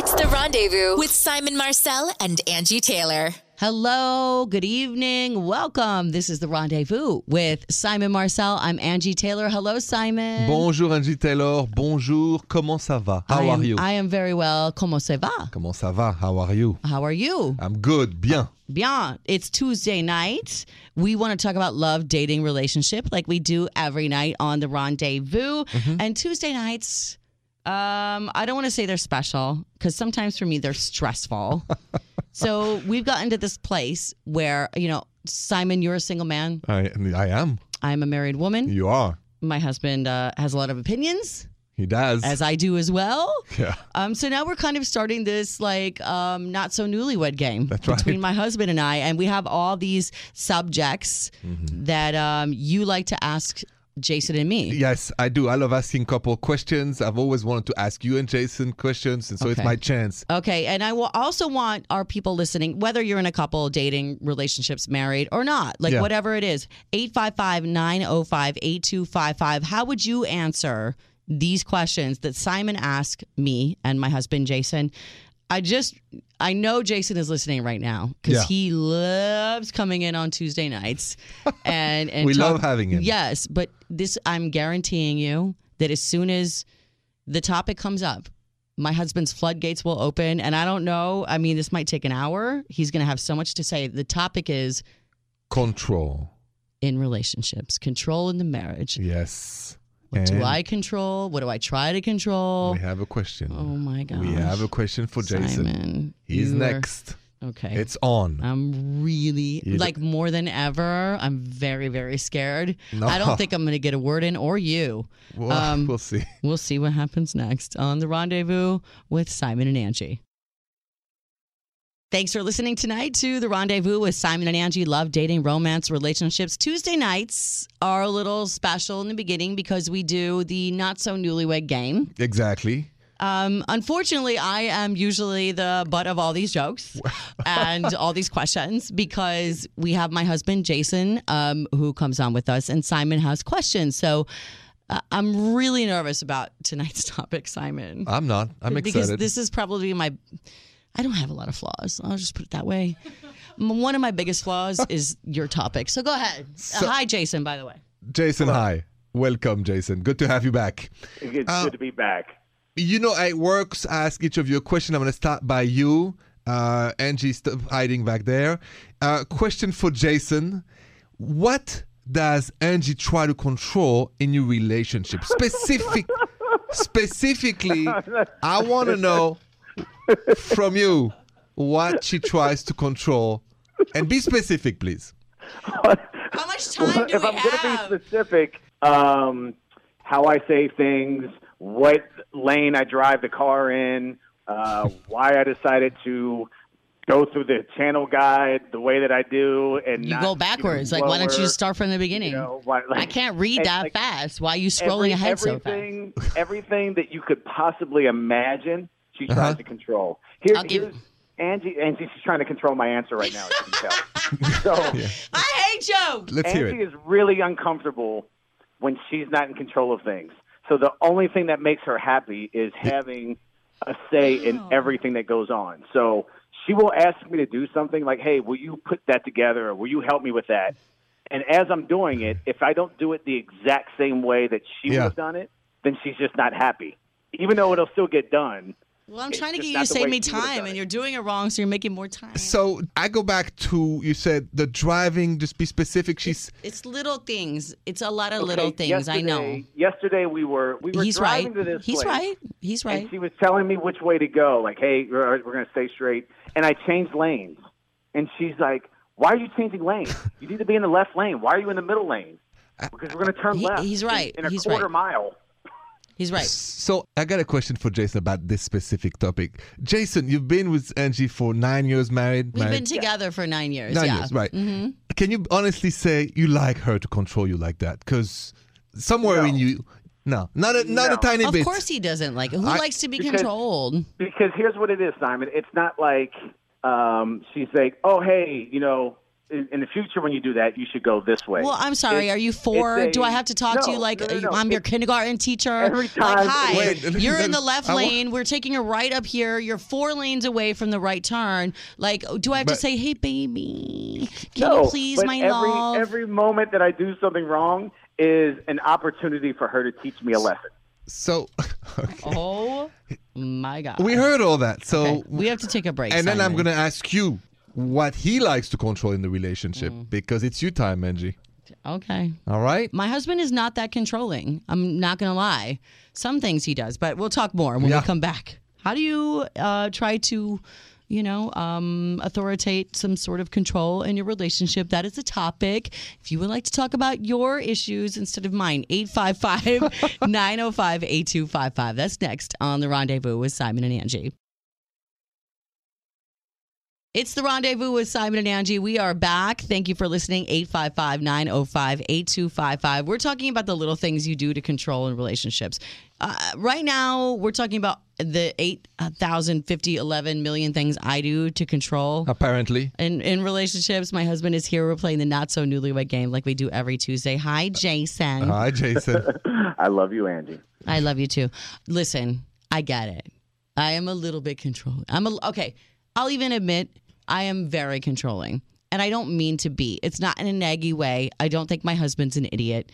It's the rendezvous with Simon Marcel and Angi Taylor. Hello, good evening, welcome. This is the rendezvous with Simon Marcel. I'm Angi Taylor. Hello, Simon. Bonjour Angi Taylor. Bonjour. Comment ça va? How I are you? I am very well. Comment ça va? Comment ça va? How are you? How are you? I'm good. Bien. Bien. It's Tuesday night. We want to talk about love, dating, relationship, like we do every night on the rendezvous. Mm-hmm. And Tuesday nights, um, I don't want to say they're special because sometimes for me they're stressful. so we've gotten to this place where you know, Simon, you're a single man. I, I am. I'm a married woman. You are. My husband uh, has a lot of opinions, He does. as I do as well. yeah. Um, so now we're kind of starting this like um, not so newlywed game That's right. between my husband and I, and we have all these subjects Mm-hmm. that um, you like to ask Jason and me. Yes, I do. I love asking couple questions. I've always wanted to ask you and Jason questions, and so it's my chance. Okay, and I will also want our people listening, whether you're in a couple, dating, relationships, married, or not, like Yeah. whatever it is, 855 905 8255. How would you answer these questions that Simon asked me and my husband, Jason? I just, I know Jason is listening right now because Yeah. he loves coming in on Tuesday nights. And, and We talk- love having him. Yes, but this, I'm guaranteeing you that as soon as the topic comes up, my husband's floodgates will open. And I don't know. I mean, this might take an hour. He's going to have so much to say. The topic is Control. in relationships, control in the marriage. Yes. What do I control? What do I try to control? We have a question. Oh my gosh. We have a question for Jason. Simon, He's you are- next. Okay. It's on. I'm really You like more than ever. I'm very, very scared. No. I don't think I'm going to get a word in, or you. Well, um, we'll see. We'll see what happens next on the rendezvous with Simon and Angi. Thanks for listening tonight to the rendezvous with Simon and Angi. Love, dating, romance, relationships. Tuesday nights are a little special in the beginning because we do the not so newlywed game. Exactly. Um, unfortunately, I am usually the butt of all these jokes and all these questions because we have my husband, Jason, um, who comes on with us, and Simon has questions. So uh, I'm really nervous about tonight's topic, Simon. I'm not. I'm because excited. this is probably my. I don't have a lot of flaws. I'll just put it that way. One of my biggest flaws is your topic. So go ahead. Uh, hi, Jason, by the way. Jason, hi. Welcome, Jason. Good to have you back. It's Uh, good to be back. You know, I works ask each of you a question. I'm going to start by you. Uh, Angi, stop hiding back there. Uh, question for Jason: What does Angi try to control in your relationship? Specific, specifically, I want to know from you what she tries to control, and be specific, please. How much time do if we I'm have? going to be specific, um, how I say things, what lane I drive the car in, uh, why I decided to go through the channel guide the way that I do, and You not, go backwards. like, why don't you lower, start from the beginning? You know, why, like, I can't read that like, fast. Why are you scrolling every- ahead so fast? everything, everything that you could possibly imagine, she tries Uh-huh. to control. Here, I'll give- here's Angi. Angi, she's trying to control my answer right now. As you can tell. So. I hate you. Let's hear Angi it. is really uncomfortable when she's not in control of things. So the only thing that makes her happy is having a say in everything that goes on. So she will ask me to do something like, "Hey, will you put that together or will you help me with that?" And as I'm doing it, if I don't do it the exact same way that she Yeah. would have done it, then she's just not happy. Even though it'll still get done. Well, I'm It's trying to get you to save me time, and you're doing it wrong, so you're making more time. So I go back to you said the driving. Just be specific. She's It's little things. It's a lot of Okay, little things. I know. yesterday- Yesterday we were we were He's driving right. to this He's place. right. He's right. And she was telling me which way to go. Like, hey, we're, we're going to stay straight. And I changed lanes. And she's like, why are you changing lanes? You need to be in the left lane. Why are you in the middle lane? Because we're going to turn He- left. he's right. In, in a He's quarter right. mile. He's right. So I got a question for Jason about this specific topic. Jason, you've been with Angi for nine years, married. We've married. been together for nine years. nine yeah. years, right? hmm Can you honestly say you like her to control you like that? Because somewhere No. in you, no, not a not a tiny Of bit. Of course he doesn't. Like, who I- likes to be Because- controlled? Because here's what it is, Simon. It's not like um, she's like, oh, hey, you know, in, in the future when you do that, you should go this way. Well, I'm sorry. It- Are you it's four? a- Do I have to talk to you like no, no, uh, no. I'm your kindergarten teacher? Every like, time- hi, Wait, you're in the left I wa- lane. We're taking a right up here. You're four lanes away from the right turn. Like, do I have to say, "Hey, baby, can no, you please, but my every, love"? Every moment that I do something wrong is an opportunity for her to teach me a lesson. So, okay. oh my god. we heard all that. So, Okay, we have to take a break. and then I'm going to ask you what he likes to control in the relationship Mm. because it's you time, Angi. Okay. All right? My husband is not that controlling. I'm not going to lie. Some things he does, but we'll talk more when Yeah. we come back. How do you uh, try to, you know, um, authoritate some sort of control in your relationship? That is a topic. If you would like to talk about your issues instead of mine, 855 905 8255. That's next on The Rendezvous with Simon and Angi. It's the rendezvous with Simon and Angi. We are back. Thank you for listening. 855 905 8255. We're talking about the little things you do to control in relationships. Uh, right now, we're talking about the 8,050, 11 million things I do to control. Apparently. In, in relationships, my husband is here. We're playing the not so newlywed game like we do every Tuesday. Hi, Jason. Hi, Jason. I love you, Angi. I love you too. Listen, I get it. I am a little bit controlling. I'm a, okay. I'll even admit I am very controlling, and I don't mean to be. It's not in a naggy way. I don't think my husband's an idiot.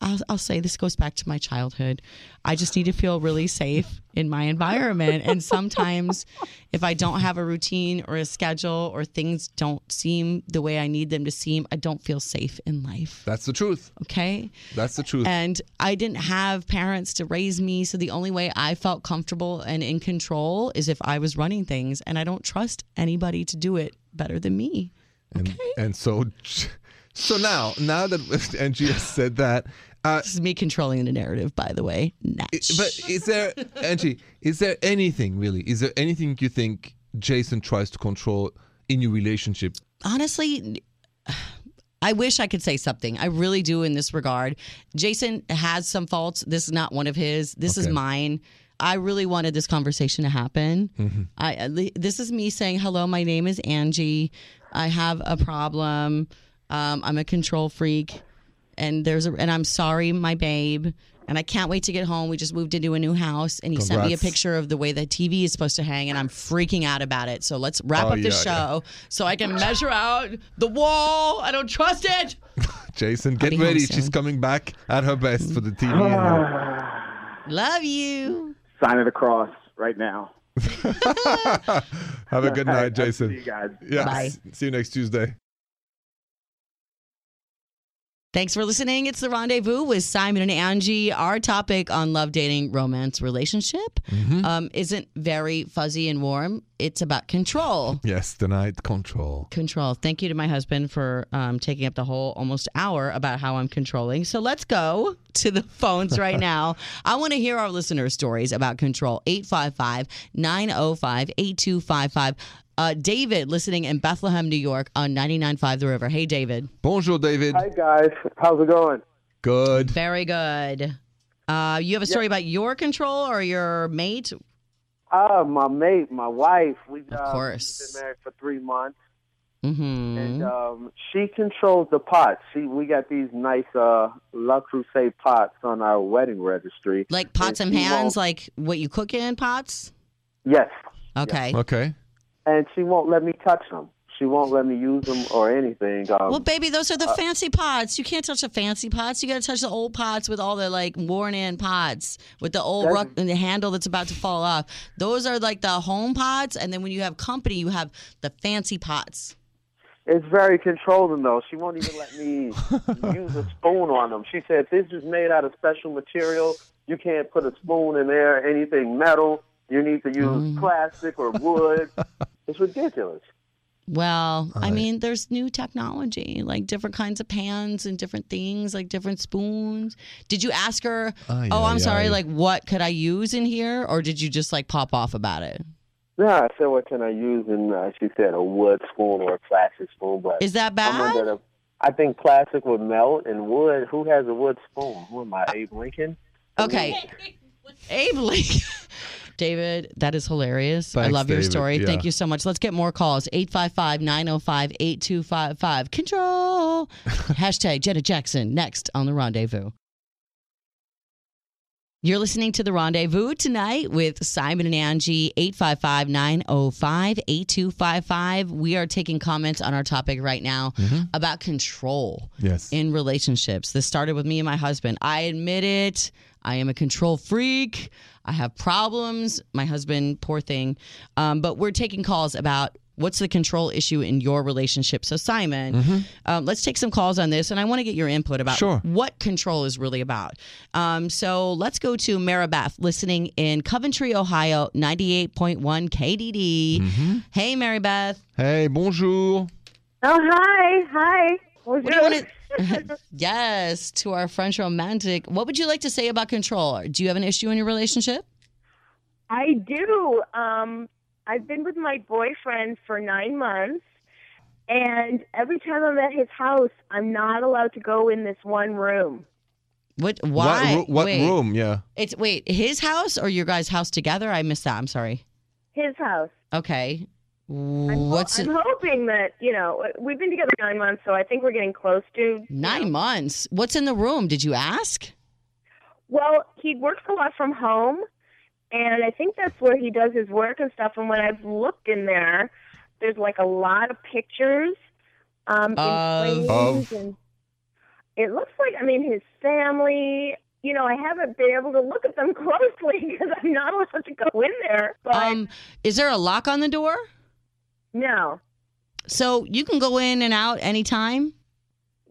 I'll, I'll say this goes back to my childhood. I just need to feel really safe in my environment. And sometimes, if I don't have a routine or a schedule or things don't seem the way I need them to seem, I don't feel safe in life. That's the truth. Okay. That's the truth. And I didn't have parents to raise me. So the only way I felt comfortable and in control is if I was running things. And I don't trust anybody to do it better than me. And, and so, so now, now that Angi has said that, uh, This is me controlling the narrative, by the way. Natch. but is there, Angi, is there anything really? Is there anything you think Jason tries to control in your relationship? honestly, I wish I could say something. I really do in this regard. Jason has some faults. This is not one of his. This is mine. I really wanted this conversation to happen. Mm-hmm. I this is me saying hello. My name is Angi. I have a problem. Um, I'm a control freak, and there's a and I'm sorry, my babe. And I can't wait to get home. We just moved into a new house, and he sent me a Congrats. picture of the way the TV is supposed to hang, and I'm freaking out about it. So let's wrap Oh, up the yeah, show so I can measure out the wall. I don't trust it. Jason, get be home ready. soon. She's coming back at her best for the TV. and Love you. Sign of the cross right now. Have a good night, All right, I'll Jason. See you guys. Yeah. Bye. s- See you next Tuesday. Thanks for listening. It's the rendezvous with Simon and Angi. Our topic on love, dating, romance, relationship um, isn't very fuzzy and warm. It's about control. Yes, tonight control. Control. Thank you to my husband for um, taking up the whole almost hour about how I'm controlling. So let's go to the phones right now. I want to hear our listener stories about control. 855 905 8255. Uh, David, listening in Bethlehem, New York on 99.5 The River. Hey, David. Bonjour, David. Hi guys, how's it going? Good. Very good. Uh, you have a story about your control or your mate? Ah, my mate, my wife. We've Of uh, course. we've been married for three months, Mm-hmm. and um, she controls the pots. She, we got these nice uh, Le Creuset pots on our wedding registry. like pots and and pans, won't- like what you cook in pots? Yes, Okay. Okay. And she won't let me touch them. She won't let me use them or anything. Um, Well, baby, those are the fancy pots. You can't touch the fancy pots. You got to touch the old pots with all the like worn in pots with the old ruck and the handle that's about to fall off. Those are like the home pots. And then when you have company, you have the fancy pots. It's very controlling though. She won't even let me use a spoon on them. She said this is made out of special material. You can't put a spoon in there, anything metal. You need to use plastic or wood. it's ridiculous. Well, I Aye. mean, there's new technology, like different kinds of pans and different things, like different spoons. Did you ask her, Aye, oh, I'm aye, sorry, like what could I use in here? Or did you just like pop off about it? No, I said, what can I use? And uh, she said a wood spoon or a plastic spoon. But Is that I'm under bad? the, I think plastic would melt and wood. Who has a wood spoon? Who am I, Abe Lincoln? Okay. Abe Lincoln. David, that is hilarious. I Thanks, love your story. Yeah. Thank you so much. Let's get more calls. 855 905 8255. Control. Hashtag Janet Jackson next on the rendezvous. You're listening to the rendezvous tonight with Simon and Angi, 855 905 8255. We are taking comments on our topic right now mm-hmm. about control Yes. in relationships. This started with me and my husband. I admit it. I am a control freak. I have problems. My husband, poor thing. Um, but we're taking calls about what's the control issue in your relationship. So, Simon, um, let's take some calls on this. And I want to get your input about Sure. what control is really about. Um, so, let's go to Maribeth, listening in Coventry, Ohio, 98.1 KDD. Hey, Maribeth. Hey, bonjour. Oh, hi. Hi. What do want to? yes, to our French romantic. What would you like to say about control? Do you have an issue in your relationship? I do. Um, I've been with my boyfriend for nine months, and every time I'm at his house, I'm not allowed to go in this one room. What? What, Why? ro- what wait, room? Yeah. It's wait, his house or your guys' house together? I missed that. I'm sorry. His house. Okay. I'm, What's I'm it? hoping that you know we've been together nine months, so I think we're getting close to you Nine know. months. What's in the room? Did you ask? Well, he works a lot from home, and I think that's where he does his work and stuff. And when I've looked in there, there's like a lot of pictures um, in Of- and it looks like I mean his family. You know, I haven't been able to look at them closely because I'm not allowed to go in there. But Um, is there a lock on the door? No, So you can go in and out anytime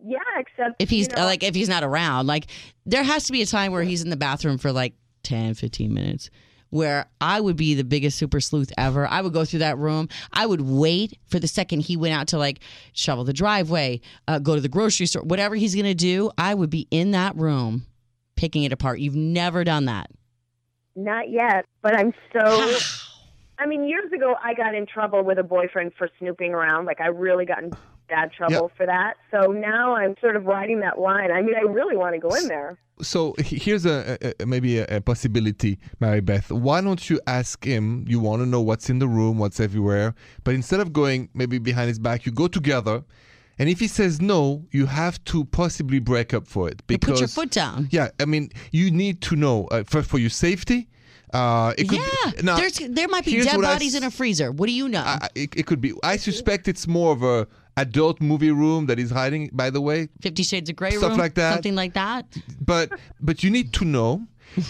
yeah, except if he's you know, like if he's not around. Like there has to be a time where he's in the bathroom for like 10, 15 minutes. Where I would be the biggest super sleuth ever. I would go through that room. I would wait for the second he went out to like shovel the driveway, uh, go to the grocery store, whatever he's gonna do. I would be in that room picking it apart. You've never done that. not yet. But I'm so. I mean, years ago, I got in trouble with a boyfriend for snooping around. Like, I really got in bad trouble for that. So now I'm sort of riding that line. I mean, I really want to go in there. So here's a, a- a- maybe a, a possibility, Mary Beth. Why don't you ask him? You want to know what's in the room, what's everywhere, but instead of going maybe behind his back, you go together. And if he says no, you have to possibly break up for it You because put your foot down. Yeah, I mean, you need to know uh, first for your safety. Uh, it could yeah, be, now, there's there might be dead what I bodies in a freezer. What do you know? I, it, it could be. I suspect it's more of a adult movie room that he's hiding. By the way, Fifty Shades of Grey stuff room, like that. something like that. but but you need to know,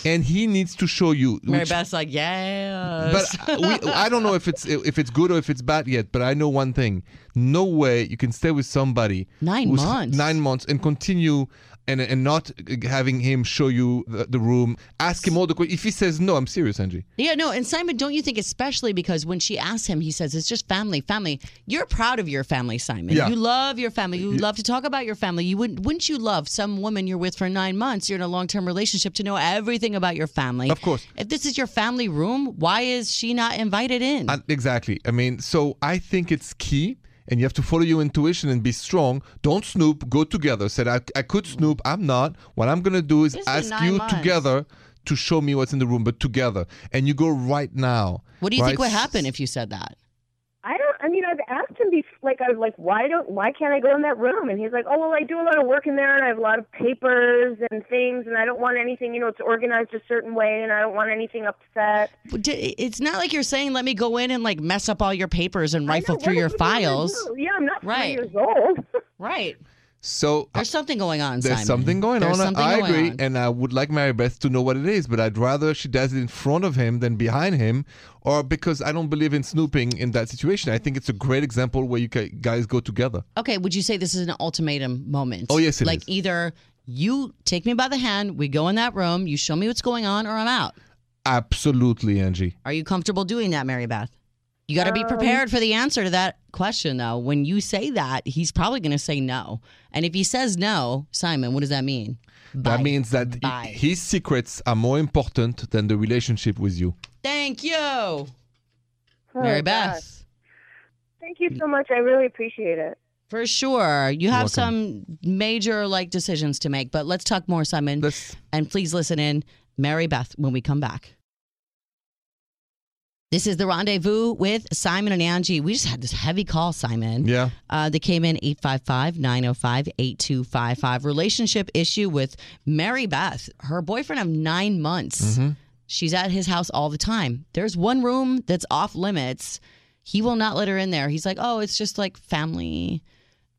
and he needs to show you. Mary which- Beth's like, yes. but uh, we, I don't know if it's if it's good or if it's bad yet. But I know one thing: no way you can stay with somebody Nine months. nine months, and continue and and not having him show you the, the room. Ask him all the questions. If he says no, I'm serious, Angi. yeah, no, and Simon, don't you think especially because when she asks him, he says it's just family, family. You're proud of your family, Simon. Yeah. You love your family. You love to talk about your family. You wouldn't wouldn't you love some woman you're with for nine months, you're in a long term relationship to know everything about your family? Of course. If this is your family room, why is she not invited in? Uh, exactly. I mean, so I think it's key. And you have to follow your intuition and be strong. Don't snoop. Go together. Said I, I could snoop. I'm not. What I'm gonna do is It's been ask nine you months. together to show me what's in the room, but together. And you go right now. what do you think right? would happen if you said that? I don't. I mean, I've before. Like, I was like, why don't? Why can't I go in that room? And he's like, oh well, I do a lot of work in there, and I have a lot of papers and things, and I don't want anything. You know, it's organized a certain way, and I don't want anything upset. It's not like you're saying, let me go in and like mess up all your papers and rifle know, through your is he gonna files. do? Yeah, I'm not Right. years old. Right. So uh, There's something going on, there's Simon. something going There's on. something I going agree, on. and I would like Mary Beth to know what it is, but I'd rather she does it in front of him than behind him, or because I don't believe in snooping in that situation. I think it's a great example where you guys go together. Okay, would you say this is an ultimatum moment? Oh, yes, it like is. either you take me by the hand, we go in that room, you show me what's going on, or I'm out. Absolutely, Angi. Are you comfortable doing that, Mary Beth? You got to Um, be prepared for the answer to that question, though. When you say that, he's probably going to say no. And if he says no, Simon, what does that mean? That Bye. means that Bye. his secrets are more important than the relationship with you. Thank you, Oh, Mary God. Beth. Thank you so much. I really appreciate it. For sure. You have some major like decisions to make, but let's talk more, Simon. Let's and please listen in, Mary Beth, when we come back. This is the rendezvous with Simon and Angi. We just had this heavy call, Simon. Yeah. Uh, they came in 855 905 8255. Relationship issue with Mary Beth, her boyfriend of nine months. She's at his house all the time. There's one room that's off limits. He will not let her in there. He's like, oh, it's just like family.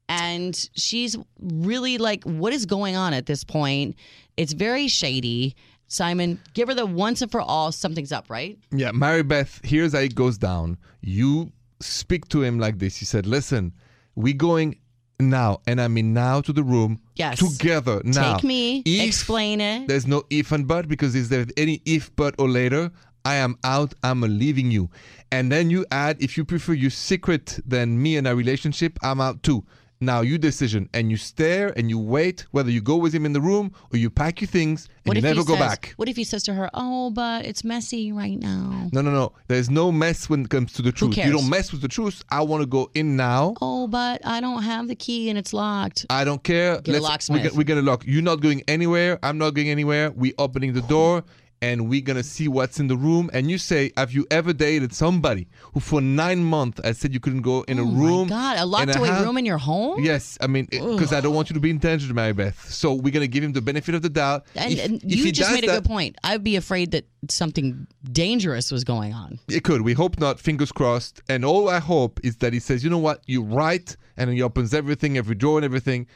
And she's really like, what is going on at this point? It's very shady. Simon, give her the once and for all, something's up, right? Yeah, Mary Beth, here's how it goes down. You speak to him like this. You said, listen, we going now, and I mean now to the room Yes. together now. Take me, If explain it. There's no if and but because is there any if but or later? I am out. I'm leaving you, and then you add if you prefer your secret than me and our relationship. I'm out too. Now you decision, and you stare and you wait whether you go with him in the room or you pack your things and you he never go says- back. What if he says to her, "Oh, but it's messy right now." No, no, no. There's no mess when it comes to the truth. You don't mess with the truth. I want to go in now. Oh, but I don't have the key and it's locked. I don't care. Get a locksmith. We're, we're gonna lock. You're not going anywhere. I'm not going anywhere. We opening the door and we're gonna see what's in the room. And you say, have you ever dated somebody who for nine months I said you couldn't go in a oh room? my God, a locked away room in your home? Yes, I mean because I don't want you to be in danger, Mary Beth. So we're gonna give him the benefit of the doubt. And, If- and you he just made a that- good point. I'd be afraid that something dangerous was going on. It could. We hope not. Fingers crossed. And all I hope is that he says, you know what, you're right, and he opens everything, every drawer and everything,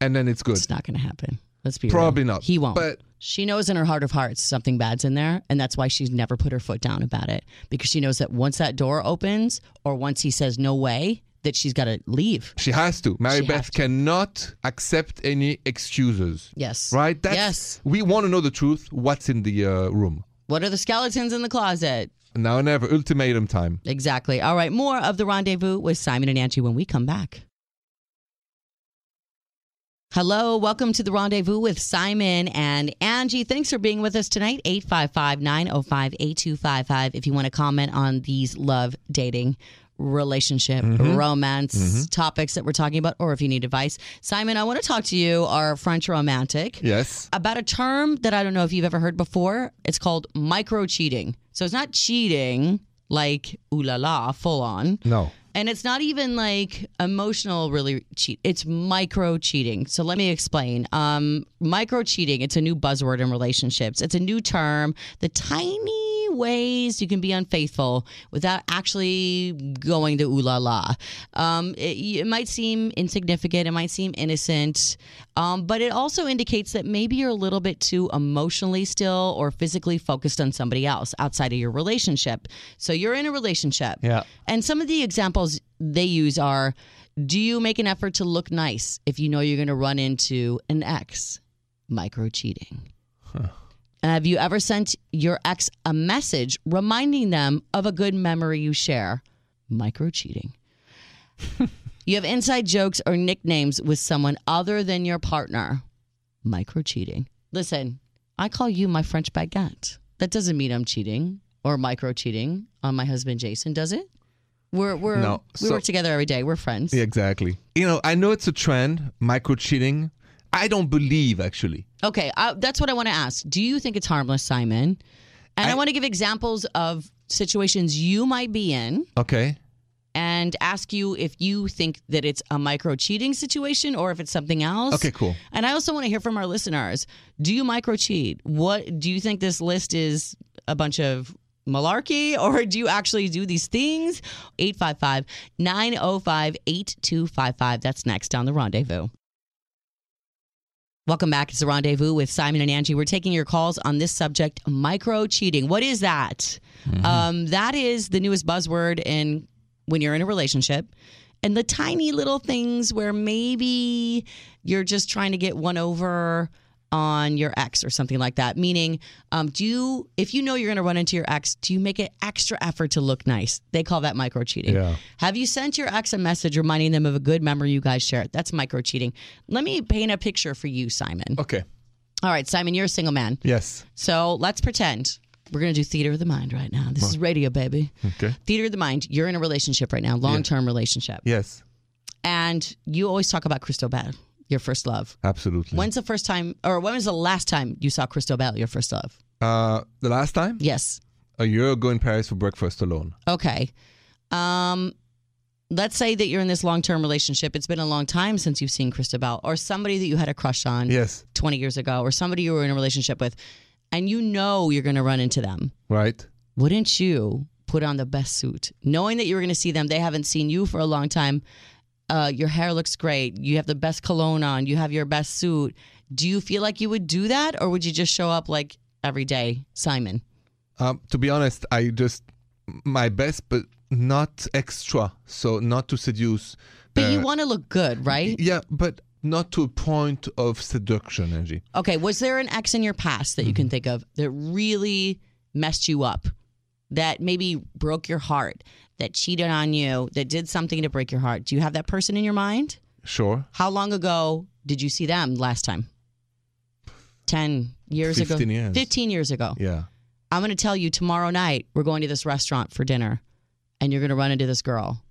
and then it's good. It's not going to happen. Let's be Probably real. not. He won't. But- she knows in her heart of hearts something bad's in there, and that's why she's never put her foot down about it because she knows that once that door opens or once he says no way, that she's got to leave. She has to. Mary She Beth to. cannot accept any excuses. Yes. Right? That's, yes. We want to know the truth. What's in the uh, room? What are the skeletons in the closet? Now or never. Ultimatum time. Exactly. All right. More of the rendezvous with Simon and Angi when we come back. Hello, welcome to the rendezvous with Simon and Angi. Thanks for being with us tonight. 855 905 8255. If you want to comment on these love, dating, relationship, mm-hmm. romance mm-hmm. topics that we're talking about, or if you need advice. Simon, I want to talk to you, our French romantic Yes. about a term that I don't know if you've ever heard before. It's called micro cheating. So it's not cheating like ooh la la, full on. No. And it's not even like emotional really cheat. It's micro cheating. So let me explain. Um, micro cheating, it's a new buzzword in relationships. It's a new term. The tiny ways you can be unfaithful without actually going to ooh la la. Um, it, it might seem insignificant. It might seem innocent. Um, but it also indicates that maybe you're a little bit too emotionally still or physically focused on somebody else outside of your relationship. So you're in a relationship. Yeah. And some of the examples they use are do you make an effort to look nice if you know you're going to run into an ex? Micro cheating. Have you ever sent your ex a message reminding them of a good memory you share? Micro cheating. you have inside jokes or nicknames with someone other than your partner. Micro cheating. Listen, I call you my French baguette. That doesn't mean I'm cheating or micro cheating on my husband Jason, does it? We're we're No, we so- work together every day. We're friends. Yeah, exactly. You know, I know it's a trend, micro cheating. I don't believe actually. Okay, uh, that's what I want to ask. Do you think it's harmless, Simon? And I, I- want to give examples of situations you might be in Okay. and ask you if you think that it's a micro cheating situation or if it's something else. Okay, cool. And I also want to hear from our listeners. Do you micro cheat? What do you think this list is a bunch of malarkey or do you actually do these things? 855 905 8255. That's next on the rendezvous. Welcome back. It's the rendezvous with Simon and Angi. We're taking your calls on this subject micro cheating. What is that? Um, that is the newest buzzword in when you're in a relationship. And the tiny little things where maybe you're just trying to get one over on your ex or something like that. Meaning, um, do you, if you know you're going to run into your ex, do you make an extra effort to look nice? They call that micro cheating. Yeah. Have you sent your ex a message reminding them of a good memory you guys shared? That's micro cheating. Let me paint a picture for you, Simon. Okay. All right, Simon, you're a single man. Yes. So let's pretend we're going to do theater of the mind right now. This is radio, baby. Okay. Theater of the mind. You're in a relationship right now, long term relationship. Yes. And you always talk about Cristobal, your first love. Absolutely. When's the first time, or when was the last time you saw Cristobal, your first love? uh, the last time, Yes. a year ago in Paris for breakfast alone. Okay. Um, let's say that you're in this long term relationship. It's been a long time since you've seen Christabel or somebody that you had a crush on Yes. 20 years ago or somebody you were in a relationship with, and you know you're going to run into them. Right. Wouldn't you put on the best suit, knowing that you were going to see them? They haven't seen you for a long time. Uh, your hair looks great. You have the best cologne on. You have your best suit. Do you feel like you would do that, or would you just show up like every day, Simon? Um, to be honest, I just my best, but not extra. So not to seduce. But you Uh, want to look good, right? Yeah, but not to a point of seduction, Angi. Okay, was there an ex in your past that you Mm-hmm. can think of that really messed you up? That maybe broke your heart, that cheated on you, that did something to break your heart? Do you have that person in your mind? Sure. How long ago did you see them last time? 10 years ago? 15 years. 15 years ago. Yeah. I'm going to tell you tomorrow night, we're going to this restaurant for dinner and you're going to run into this girl.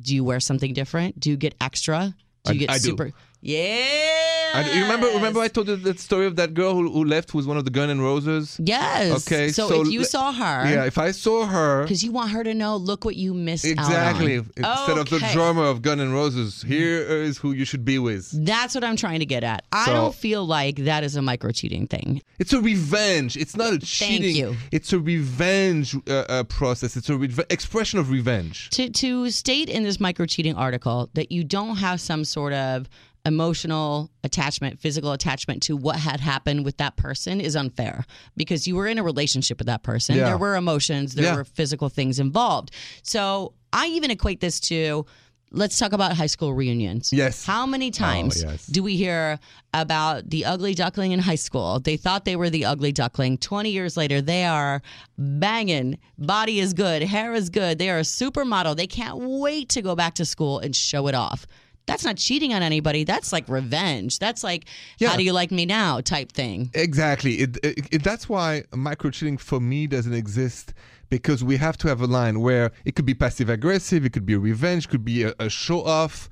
Do you wear something different? Do you get extra? Do you I- get I do. super? Yeah. I, you remember? Remember, I told you that story of that girl who, who left with one of the Gun and Roses. Yes. Okay, So, so if you saw her, Yeah, if I saw her, because you want her to know, look what you missed exactly out on. instead of the drama of Gun and Roses, here is who you should be with. That's what I'm trying to get at. I So- don't feel like that is a micro cheating thing. It's a revenge. It's not a cheating. Thank you. It's a revenge uh, uh, process. It's a re- expression of revenge. To to state in this micro cheating article that you don't have some sort of emotional attachment, physical attachment to what had happened with that person is unfair because you were in a relationship with that person. Yeah. There were emotions, there Yeah. were physical things involved. So I even equate this to let's talk about high school reunions. Yes. How many oh, times yes. do we hear about the ugly duckling in high school? They thought they were the ugly duckling. 20 years later, they are banging. Body is good, hair is good. They are a supermodel. They can't wait to go back to school and show it off. That's not cheating on anybody. That's like revenge. That's like, Yeah. how do you like me now type thing. Exactly. It, it, it- that's why micro cheating for me doesn't exist because we have to have a line where it could be passive aggressive, it could be revenge, could be a, a show off.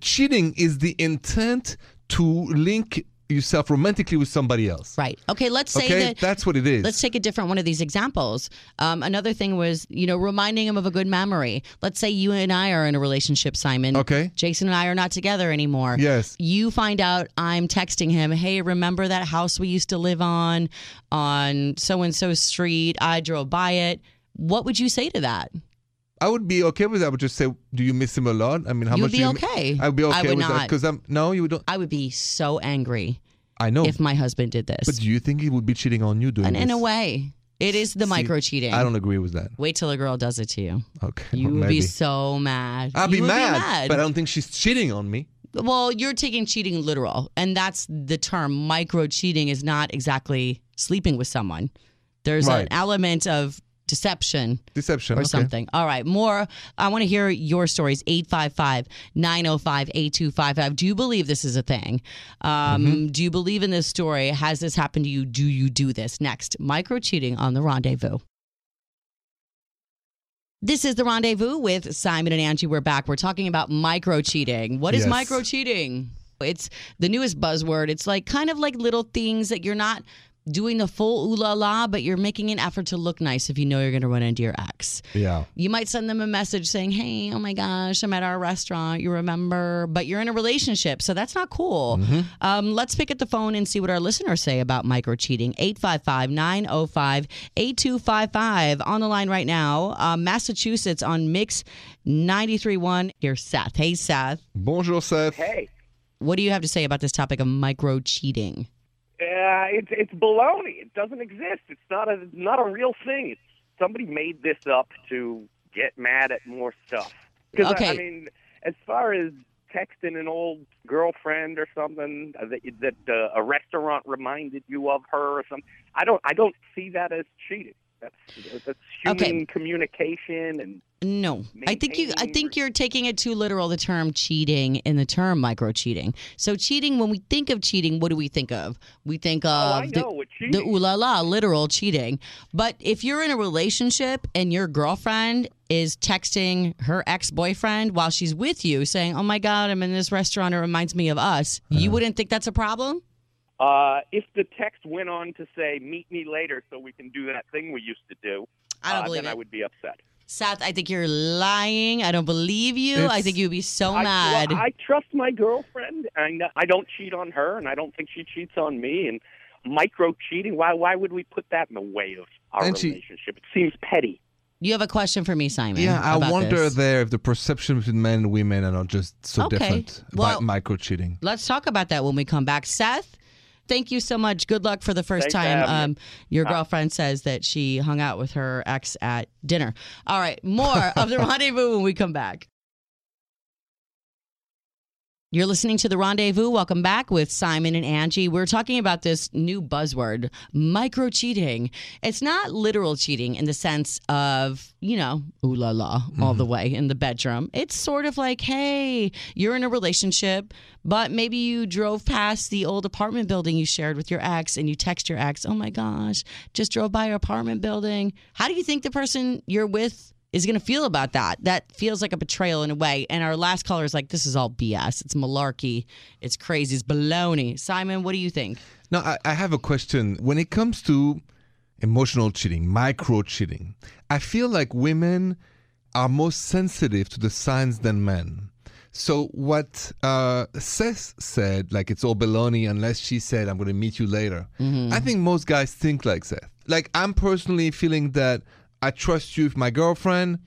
Cheating is the intent to link yourself romantically with somebody else. Right. Okay, let's say Okay, that that's what it is. Let's take a different one of these examples. Um, another thing was, you know, reminding him of a good memory. Let's say you and I are in a relationship, Simon. Okay. Jason and I are not together anymore. Yes. You find out I'm texting him, hey, remember that house we used to live on on so and so street? I drove by it. What would you say to that? I would be okay with that. I would just say, do you miss him a lot? I mean, how You much would be okay. I'd be I okay would with that because I'm no, you don't. I would be so angry I know, if my husband did this. but do you think he would be cheating on you doing and in a way, it is the See, micro cheating. I don't agree with that. Wait till a girl does it to you. Okay, You would be so mad. I'll You be mad, but I don't think she's cheating on me. well, you're taking cheating literal, and that's the term. Micro cheating is not exactly sleeping with someone. There's Right. an element of deception Deception or okay. something. All right, more. I want to hear your stories. 855 905 8255. Do you believe this is a thing? Um, Mm-hmm. Do you believe in this story? Has this happened to you? Do you do this? Next, micro cheating on the rendezvous. This is the rendezvous with Simon and Angi. We're back. We're talking about micro cheating. What is Yes. micro cheating? It's the newest buzzword. It's like kind of like little things that you're not doing the full ooh la la, but you're making an effort to look nice if you know you're going to run into your ex. Yeah. You might send them a message saying, Hey, oh my gosh, I'm at our restaurant. You remember, but you're in a relationship. So that's not cool. Um, let's pick up the phone and see what our listeners say about micro cheating. 855 905 8255. On the line right now, uh, Massachusetts on Mix 93.1. Here's Seth. Hey, Seth. Bonjour, Seth. Hey, What do you have to say about this topic of micro cheating? It's it's baloney. It doesn't exist. It's not a not a real thing. It's, somebody made this up to get mad at more stuff. Because I, I mean, as far as texting an old girlfriend or something uh, that that uh, a restaurant reminded you of her or something, I don't I don't see that as cheating. That's that's human Okay. communication and No, I think you. I think you're taking it too literal. The term cheating in the term micro cheating. So cheating. When we think of cheating, what do we think of? We think oh, of oh, the, know the ooh la la, literal cheating. But if you're in a relationship and your girlfriend is texting her ex boyfriend while she's with you, saying, "Oh my God, I'm in this restaurant. It reminds me of us," you uh-huh. wouldn't think that's a problem. Uh, if the text went on to say, "Meet me later, so we can do that thing we used to do," I don't uh, believe then I would be upset. Seth, I think you're lying. I don't believe you. I think you'd be so I, mad. well, I trust my girlfriend, and I don't cheat on her, and I don't think she cheats on me. And micro cheating, why? Why would we put that in the way of our And she- relationship? It seems petty. you have a question for me, Simon. Yeah, I wonder this. there if the perception between men and women are not just so Okay. different Well- about micro cheating. Let's talk about that when we come back. Seth, thank you so much. Good luck for the first Thanks time. Um, your girlfriend says that she hung out with her ex at dinner. All right, more of the rendezvous when we come back. You're listening to The Rendezvous. Welcome back with Simon and Angi. We're talking about this new buzzword, micro cheating. It's not literal cheating in the sense of, you know, ooh la la, all mm-hmm. the way in the bedroom. It's sort of like, hey, you're in a relationship, but maybe you drove past the old apartment building you shared with your ex and you text your ex, oh my gosh, just drove by your apartment building. How do you think the person you're with is going to feel about that. That feels like a betrayal in a way. And our last caller is like, this is all BS. It's malarkey. It's crazy. It's baloney. Simon, what do you think? Now, I, I have a question. When it comes to emotional cheating, micro cheating, I feel like women are more sensitive to the signs than men. So what uh, Seth said, like it's all baloney unless she said, I'm going to meet you later. I think most guys think like Seth. Like I'm personally feeling that I trust you with my girlfriend.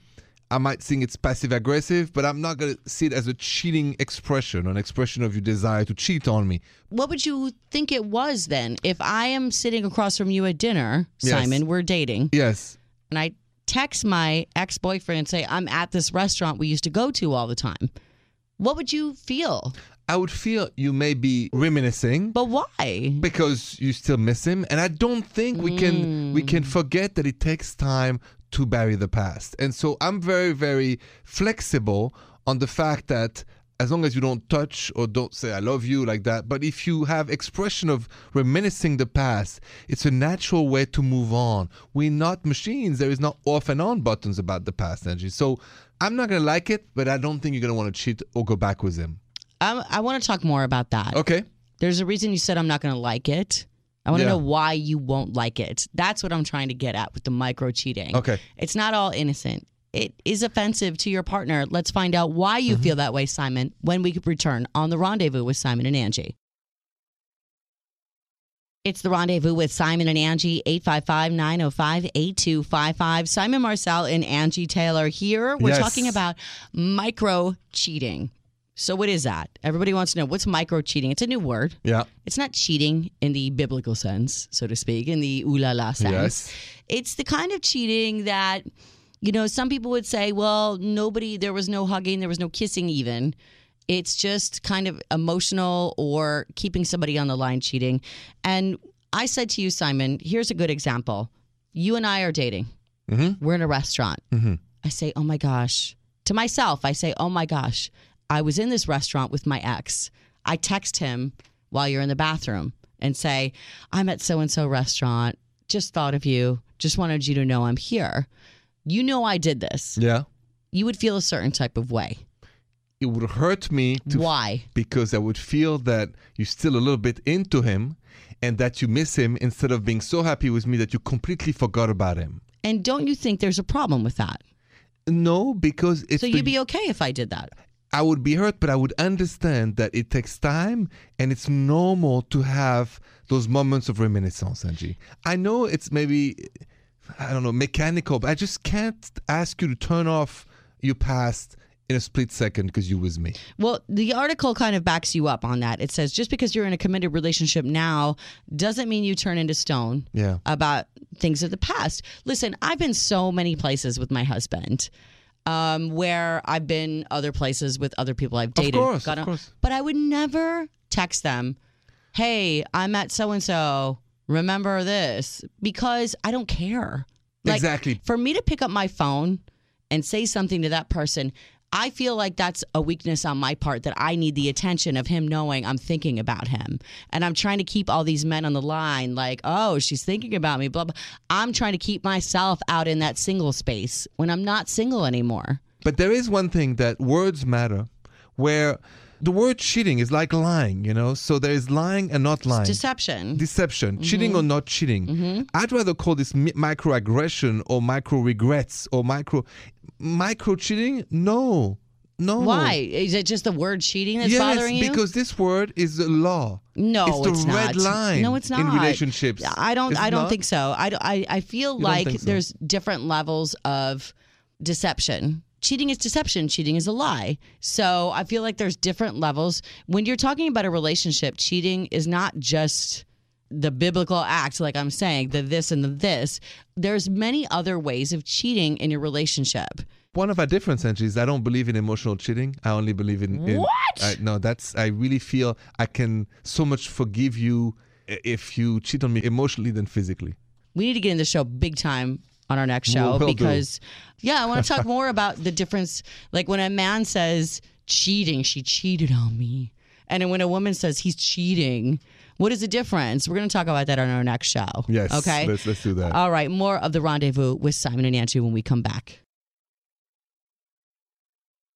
I might think it's passive aggressive, but I'm not going to see it as a cheating expression, an expression of your desire to cheat on me. What would you think it was then? If I am sitting across from you at dinner, Yes. Simon, we're dating, Yes. and I text my ex boyfriend and say, I'm at this restaurant we used to go to all the time. What would you feel? I would feel you may be reminiscing But why? because you still miss him, and I don't think we can we can mm. forget that it takes time to bury the past. And so I'm very very flexible on the fact that as long as you don't touch or don't say I love you like that, but if you have expression of reminiscing the past, it's a natural way to move on. We're not machines. There is no off and on buttons about the past energy. So I'm not gonna like it, but I don't think you're gonna want to cheat or go back with him. I, I want to talk more about that. Okay. There's a reason you said I'm not going to like it. I want to Yeah. know why you won't like it. That's what I'm trying to get at with the micro cheating. Okay. It's not all innocent. It is offensive to your partner. Let's find out why you Mm-hmm. feel that way, Simon, when we return on the rendezvous with Simon and Angi. It's the rendezvous with Simon and Angi, 855 905 8255. Simon Marcel and Angi Taylor here. We're Yes. talking about micro cheating. So, what is that? Everybody wants to know what's micro cheating? It's a new word. Yeah. It's not cheating in the biblical sense, so to speak, in the ooh la la sense. Yes. It's the kind of cheating that, you know, some people would say, well, nobody, there was no hugging, there was no kissing even. It's just kind of emotional or keeping somebody on the line cheating. And I said to you, Simon, here's a good example. You and I are dating. Mhm. We're in a restaurant. Mhm. I say, oh my gosh. To myself, I say, oh my gosh, I was in this restaurant with my ex. I text him while you're in the bathroom and say, I'm at so and so restaurant. Just thought of you. Just wanted you to know I'm here. You know I did this. Yeah. You would feel a certain type of way. It would hurt me to Why? because I would feel that you're still a little bit into him and that you miss him instead of being so happy with me that you completely forgot about him. And don't you think there's a problem with that? No, because it's So the- you'd be okay if I did that. I would be hurt, but I would understand that it takes time and it's normal to have those moments of reminiscence, Angi. I know it's maybe, I don't know, mechanical, but I just can't ask you to turn off your past in a split second because you with me. Well, the article kind of backs you up on that. It says just because you're in a committed relationship now doesn't mean you turn into stone Yeah. about things of the past. Listen, I've been so many places with my husband. Um, where I've been other places with other people I've dated. course, gone of course. But I would never text them, hey, I'm at so and so. Remember this? Because I don't care. Like, Exactly. For me to pick up my phone and say something to that person, I feel like that's a weakness on my part that I need the attention of him knowing I'm thinking about him. And I'm trying to keep all these men on the line like, oh, she's thinking about me, blah, blah. I'm trying to keep myself out in that single space when I'm not single anymore. But there is one thing that words matter, where the word cheating is like lying, you know. So there is lying and not lying. Deception. Deception, mm-hmm. cheating or not cheating. Mm-hmm. I'd rather call this mi- microaggression or micro regrets or micro micro cheating. No, no. Why? Is it just the word cheating that's yes, bothering you? because this word is the law. No, it's the it's red not. line. No, it's not. in relationships. I don't. Is it I don't not? think so. I, I, I feel don't like so? there's different levels of deception. Cheating is deception. Cheating is a lie. So I feel like there's different levels. When you're talking about a relationship, cheating is not just the biblical act, like I'm saying, the this and the this. There's many other ways of cheating in your relationship. One of our differences is I don't believe in emotional cheating. I only believe in, in What? I, no, that's I really feel I can so much forgive you if you cheat on me emotionally than physically. we need to get in the show big time on our next show Will do. because yeah i want to talk more about the difference like when a man says cheating she cheated on me and when a woman says he's cheating what is the difference we're going to talk about that on our next show Yes. okay Let's let's do that. all right more of the rendezvous with simon and angi when we come back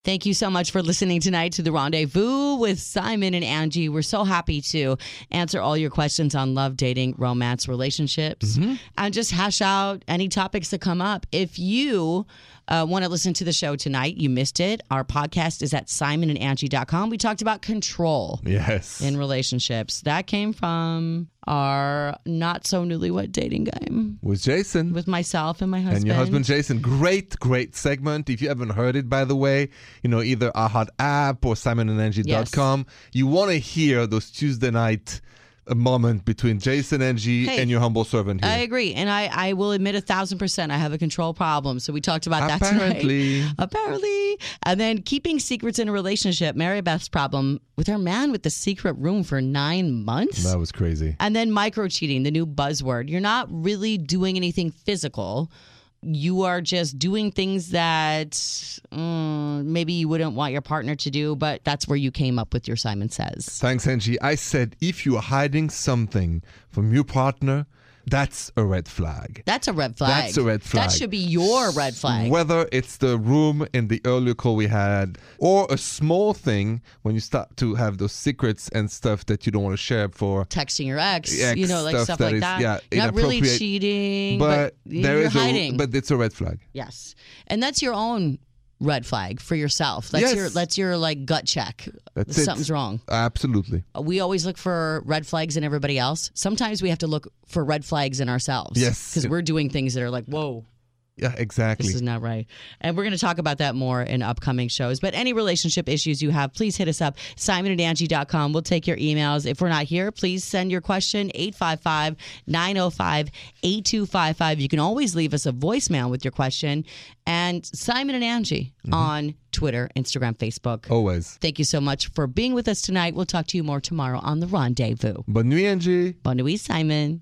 Thank you so much for listening tonight to the Rendezvous with Simon and Angi. We're so happy to answer all your questions on love, dating, romance, relationships, mm-hmm. and just hash out any topics that come up. If you uh, want to listen to the show tonight, you missed it. Our podcast is at simonandangie.com. We talked about control yes. in relationships. That came from our not so newlywed dating game with Jason. with myself and my husband. and your husband Jason. Great, great segment. If you haven't heard it, by the way, you know, either our hot app or simonandangie.com, you want to hear those Tuesday night uh, moment between Jason, Angi, Hey, and your humble servant here. I agree, and I, I will admit a thousand percent I have a control problem. So we talked about that Apparently. tonight. Apparently, and then keeping secrets in a relationship. Mary Beth's problem with her man with the secret room for nine months. that was crazy. And then micro cheating, the new buzzword. You're not really doing anything physical. You are just doing things that mm, maybe you wouldn't want your partner to do, but that's where you came up with your Simon Says. Thanks, Angi. I said if you are hiding something from your partner, that's a red flag. That's a red flag. That's a red flag. That should be your red flag. Whether it's the room in the earlier call we had, or a small thing when you start to have those secrets and stuff that you don't want to share for. texting your ex, Ex you know, like stuff stuff that like is, that. yeah, Not really cheating, But, but, there you're is hiding. a, but it's a red flag. yes, and that's your own red flag for yourself. That's Yes. your that's your like gut check. That's it. Something's wrong. Absolutely. We always look for red flags in everybody else. Sometimes we have to look for red flags in ourselves. Yes. because we're doing things that are like, whoa. Yeah, exactly. This is not right. And we're going to talk about that more in upcoming shows. But any relationship issues you have, please hit us up, simonandangie.com. We'll take your emails. If we're not here, please send your question, 855 905 8255. You can always leave us a voicemail with your question. And Simon and Angi mm-hmm. on Twitter, Instagram, Facebook. Always. Thank you so much for being with us tonight. We'll talk to you more tomorrow on The Rendezvous. Bonne nuit, Angi. Bonne nuit, Simon.